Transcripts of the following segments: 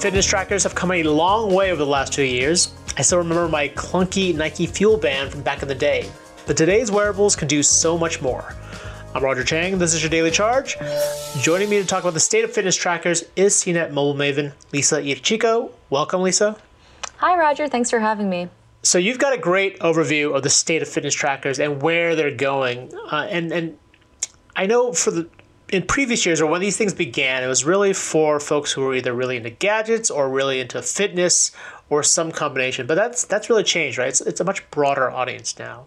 Fitness trackers have come a long way over the last two years. I still remember my clunky Nike Fuel Band from back in the day. But today's wearables can do so much more. I'm Roger Cheng. This is your daily charge. Joining me to talk about the state of fitness trackers is CNET mobile maven Lisa Eadicicco. Welcome, Lisa. Hi, Roger. Thanks for having me. So you've got a great overview of the state of fitness trackers and where they're going. Uh, and and I know for the in previous years or when these things began, it was really for folks who were either really into gadgets or really into fitness or some combination. But that's that's really changed, right? It's, it's a much broader audience now.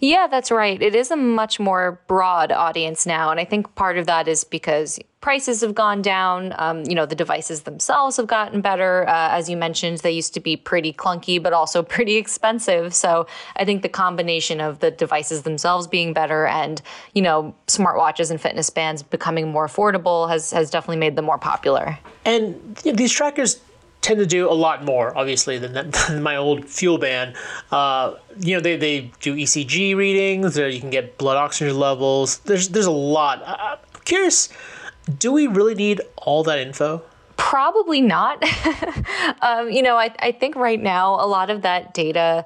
Yeah, that's right. It is a much more broad audience now. And I think part of that is because prices have gone down. Um, you know, the devices themselves have gotten better. Uh, as you mentioned, they used to be pretty clunky, but also pretty expensive. So I think the combination of the devices themselves being better and, you know, smartwatches and fitness bands becoming more affordable has, has definitely made them more popular. And these trackers tend to do a lot more, obviously, than, than my old fuel band. Uh, you know, they, they do ECG readings. you can get blood oxygen levels. There's there's a lot. I'm curious. Do we really need all that info? Probably not. um, you know, I, I think right now a lot of that data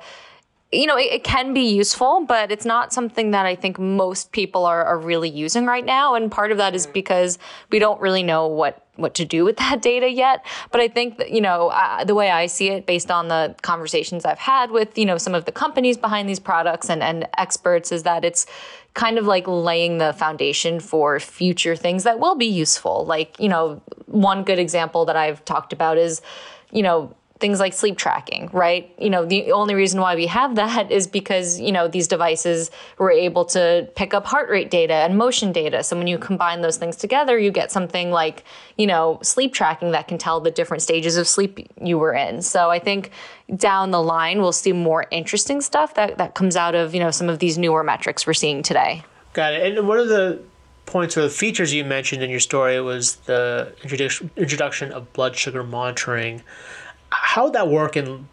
you know, it, it, can be useful, but it's not something that I think most people are, are really using right now. And part of that is because we don't really know what what to do with that data yet. But I think that, you know, uh, the way I see it based on the conversations I've had with, you know, some of the companies behind these products and, and experts is that it's kind of like laying the foundation for future things that will be useful. Like, you know, one good example that I've talked about is, you know, things like sleep tracking, right? You know, the only reason why we have that is because, you know, these devices were able to pick up heart rate data and motion data. So when you combine those things together, you get something like, you know, sleep tracking that can tell the different stages of sleep you were in. So I think down the line, we'll see more interesting stuff that, that comes out of, you know, some of these newer metrics we're seeing today. Got it. And one of the points or the features you mentioned in your story was the introduction of blood sugar monitoring how would that work and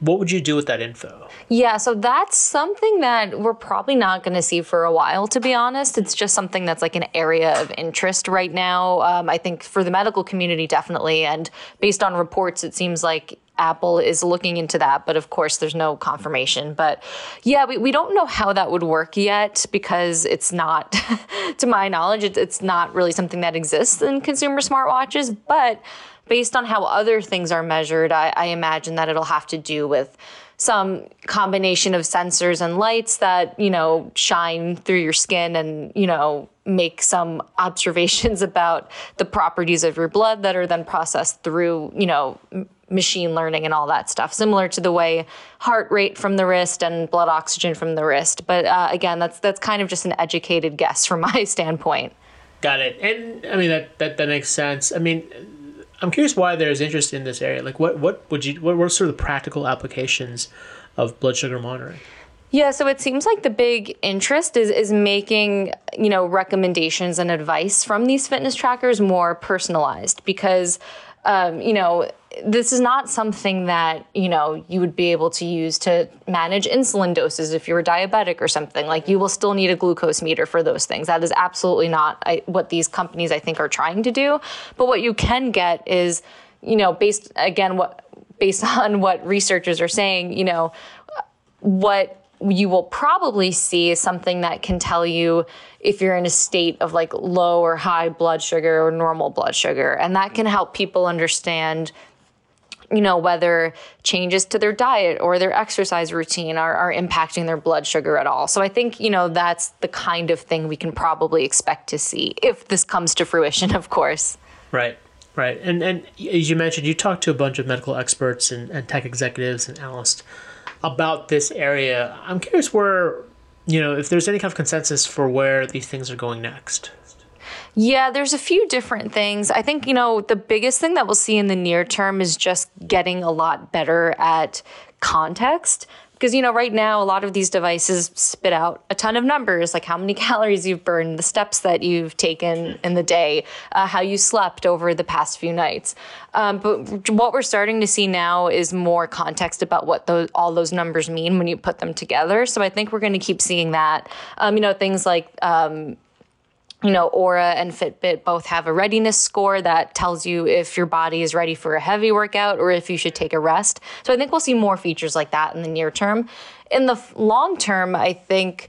what would you do with that info? Yeah, so that's something that we're probably not going to see for a while, to be honest. It's just something that's like an area of interest right now. Um, I think for the medical community, definitely. And based on reports, it seems like Apple is looking into that, but of course, there's no confirmation. But yeah, we, we don't know how that would work yet because it's not, to my knowledge, it's, it's not really something that exists in consumer smartwatches. But based on how other things are measured, I, I imagine that it'll have to do with some combination of sensors and lights that you know shine through your skin and you know make some observations about the properties of your blood that are then processed through you know machine learning and all that stuff. Similar to the way heart rate from the wrist and blood oxygen from the wrist. But uh, again that's that's kind of just an educated guess from my standpoint. Got it. And i mean that that, that makes sense. I mean I'm curious why there's interest in this area. Like, what what would you what were sort of the practical applications of blood sugar monitoring? Yeah, so it seems like the big interest is is making, you know, recommendations and advice from these fitness trackers more personalized because um, you know, this is not something that you know you would be able to use to manage insulin doses if you're diabetic or something. Like you will still need a glucose meter for those things. That is absolutely not what these companies i think are trying to do. But what you can get is you know based again what based on what researchers are saying you know what you will probably see something that can tell you if you're in a state of like low or high blood sugar or normal blood sugar and that can help people understand you know, whether changes to their diet or their exercise routine are, are impacting their blood sugar at all. So I think, you know, that's the kind of thing we can probably expect to see if this comes to fruition, of course. Right. Right. And and as you mentioned, you talked to a bunch of medical experts and, and tech executives and analysts about this area. I'm curious where, you know, if there's any kind of consensus for where these things are going next. Yeah, there's a few different things. I think, you know, the biggest thing that we'll see in the near term is just getting a lot better at context. Because, you know, right now, a lot of these devices spit out a ton of numbers, like how many calories you've burned, the steps that you've taken in the day, uh, how you slept over the past few nights. Um, but what we're starting to see now is more context about what those, all those numbers mean when you put them together. So I think we're going to keep seeing that. Um, you know, things like, um, you know, Oura and Fitbit both have a readiness score that tells you if your body is ready for a heavy workout or if you should take a rest. So I think we'll see more features like that in the near term. In the long term, I think,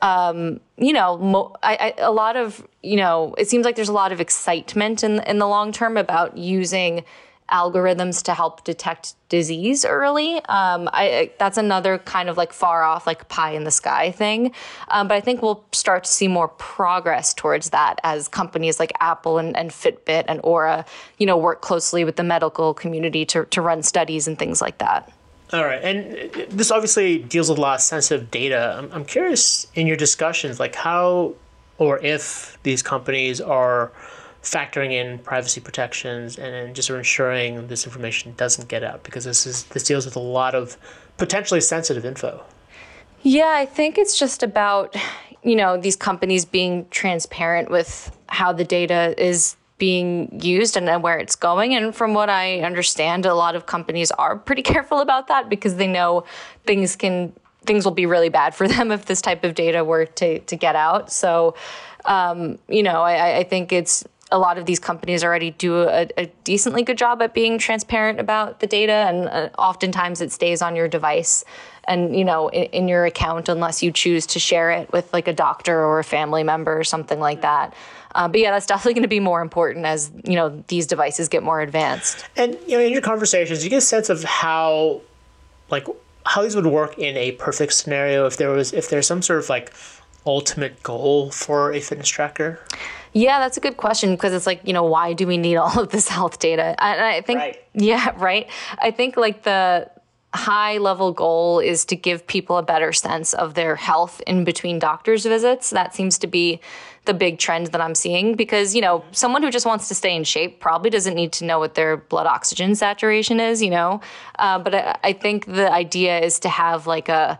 um, you know, mo- I, I, a lot of, you know, it seems like there's a lot of excitement in in the long term about using algorithms to help detect disease early. Um, I, that's another kind of like far off, like pie in the sky thing. Um, but I think we'll start to see more progress towards that as companies like Apple and, and Fitbit and Oura, you know, work closely with the medical community to, to run studies and things like that. All right, and this obviously deals with a lot of sensitive data. I'm, I'm curious in your discussions, like how or if these companies are factoring in privacy protections and, just ensuring this information doesn't get out because this is this deals with a lot of potentially sensitive info. Yeah, I think it's just about you know these companies being transparent with how the data is being used and where it's going. And from what I understand, a lot of companies are pretty careful about that because they know things can things will be really bad for them if this type of data were to to get out. So, um, you know, I, I think it's a lot of these companies already do a, a, decently good job at being transparent about the data, and uh, oftentimes it stays on your device and you know in, in, your account unless you choose to share it with like a doctor or a family member or something like that. Uh, but yeah, that's definitely going to be more important as you know these devices get more advanced. And you know, in your conversations, you get a sense of how, like, how these would work in a perfect scenario if there was if there's some sort of like ultimate goal for a fitness tracker. Yeah, that's a good question because it's like, you know, why do we need all of this health data? And I think, right. yeah, right. I think like the high level goal is to give people a better sense of their health in between doctor's visits. That seems to be the big trend that I'm seeing because, you know, someone who just wants to stay in shape probably doesn't need to know what their blood oxygen saturation is, you know? Uh, but I, I think the idea is to have like a,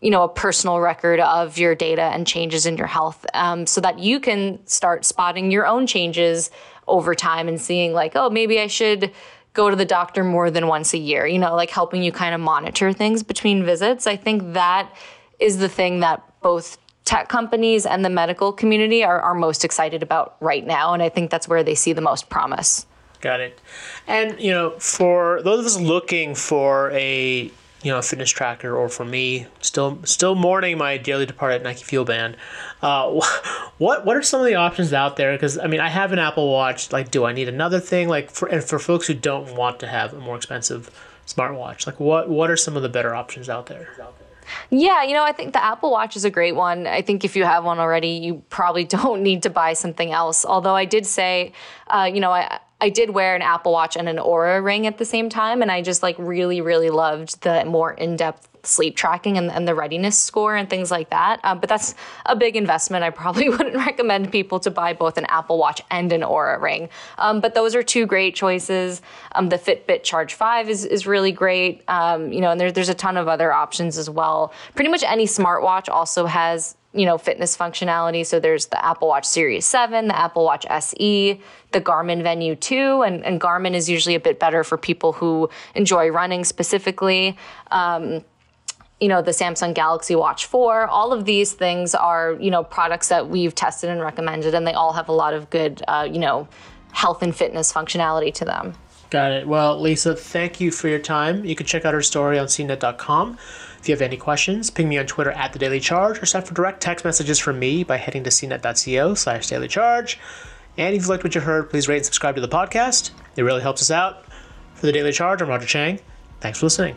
you know a personal record of your data and changes in your health um, so that you can start spotting your own changes over time and seeing like oh maybe i should go to the doctor more than once a year you know like helping you kind of monitor things between visits. I think that is the thing that both tech companies and the medical community are, are most excited about right now and i think that's where they see the most promise. Got it. And you know for those of us looking for a you know, a fitness tracker, or for me, still still mourning my dearly departed Nike Fuel Band. Uh, what what are some of the options out there? Because I mean, I have an Apple Watch. Like, do I need another thing? Like, for and for folks who don't want to have a more expensive smartwatch, like what what are some of the better options out there? Yeah, you know, I think the Apple Watch is a great one. I think if you have one already, you probably don't need to buy something else. Although I did say, uh, you know, I I did wear an Apple Watch and an Oura ring at the same time, and I just like really, really loved the more in depth sleep tracking and, and, the readiness score and things like that. Um, but that's a big investment. I probably wouldn't recommend people to buy both an Apple Watch and an Oura ring. Um, but those are two great choices. Um, the Fitbit Charge 5 is, is really great. Um, you know, and there, there's a ton of other options as well. Pretty much any smartwatch also has you know, fitness functionality. So there's the Apple Watch Series 7, the Apple Watch SE, the Garmin Venu 2, and, and Garmin is usually a bit better for people who enjoy running specifically. Um, you know, the Samsung Galaxy Watch 4, all of these things are, you know, products that we've tested and recommended, and they all have a lot of good, uh, you know, health and fitness functionality to them. Got it. Well, Lisa, thank you for your time. You can check out her story on cnet.com. If you have any questions, ping me on Twitter at The Daily Charge or send for direct text messages from me by heading to cnet.co slash daily charge. And if you liked what you heard, please rate and subscribe to the podcast. It really helps us out. For The Daily Charge, I'm Roger Cheng. Thanks for listening.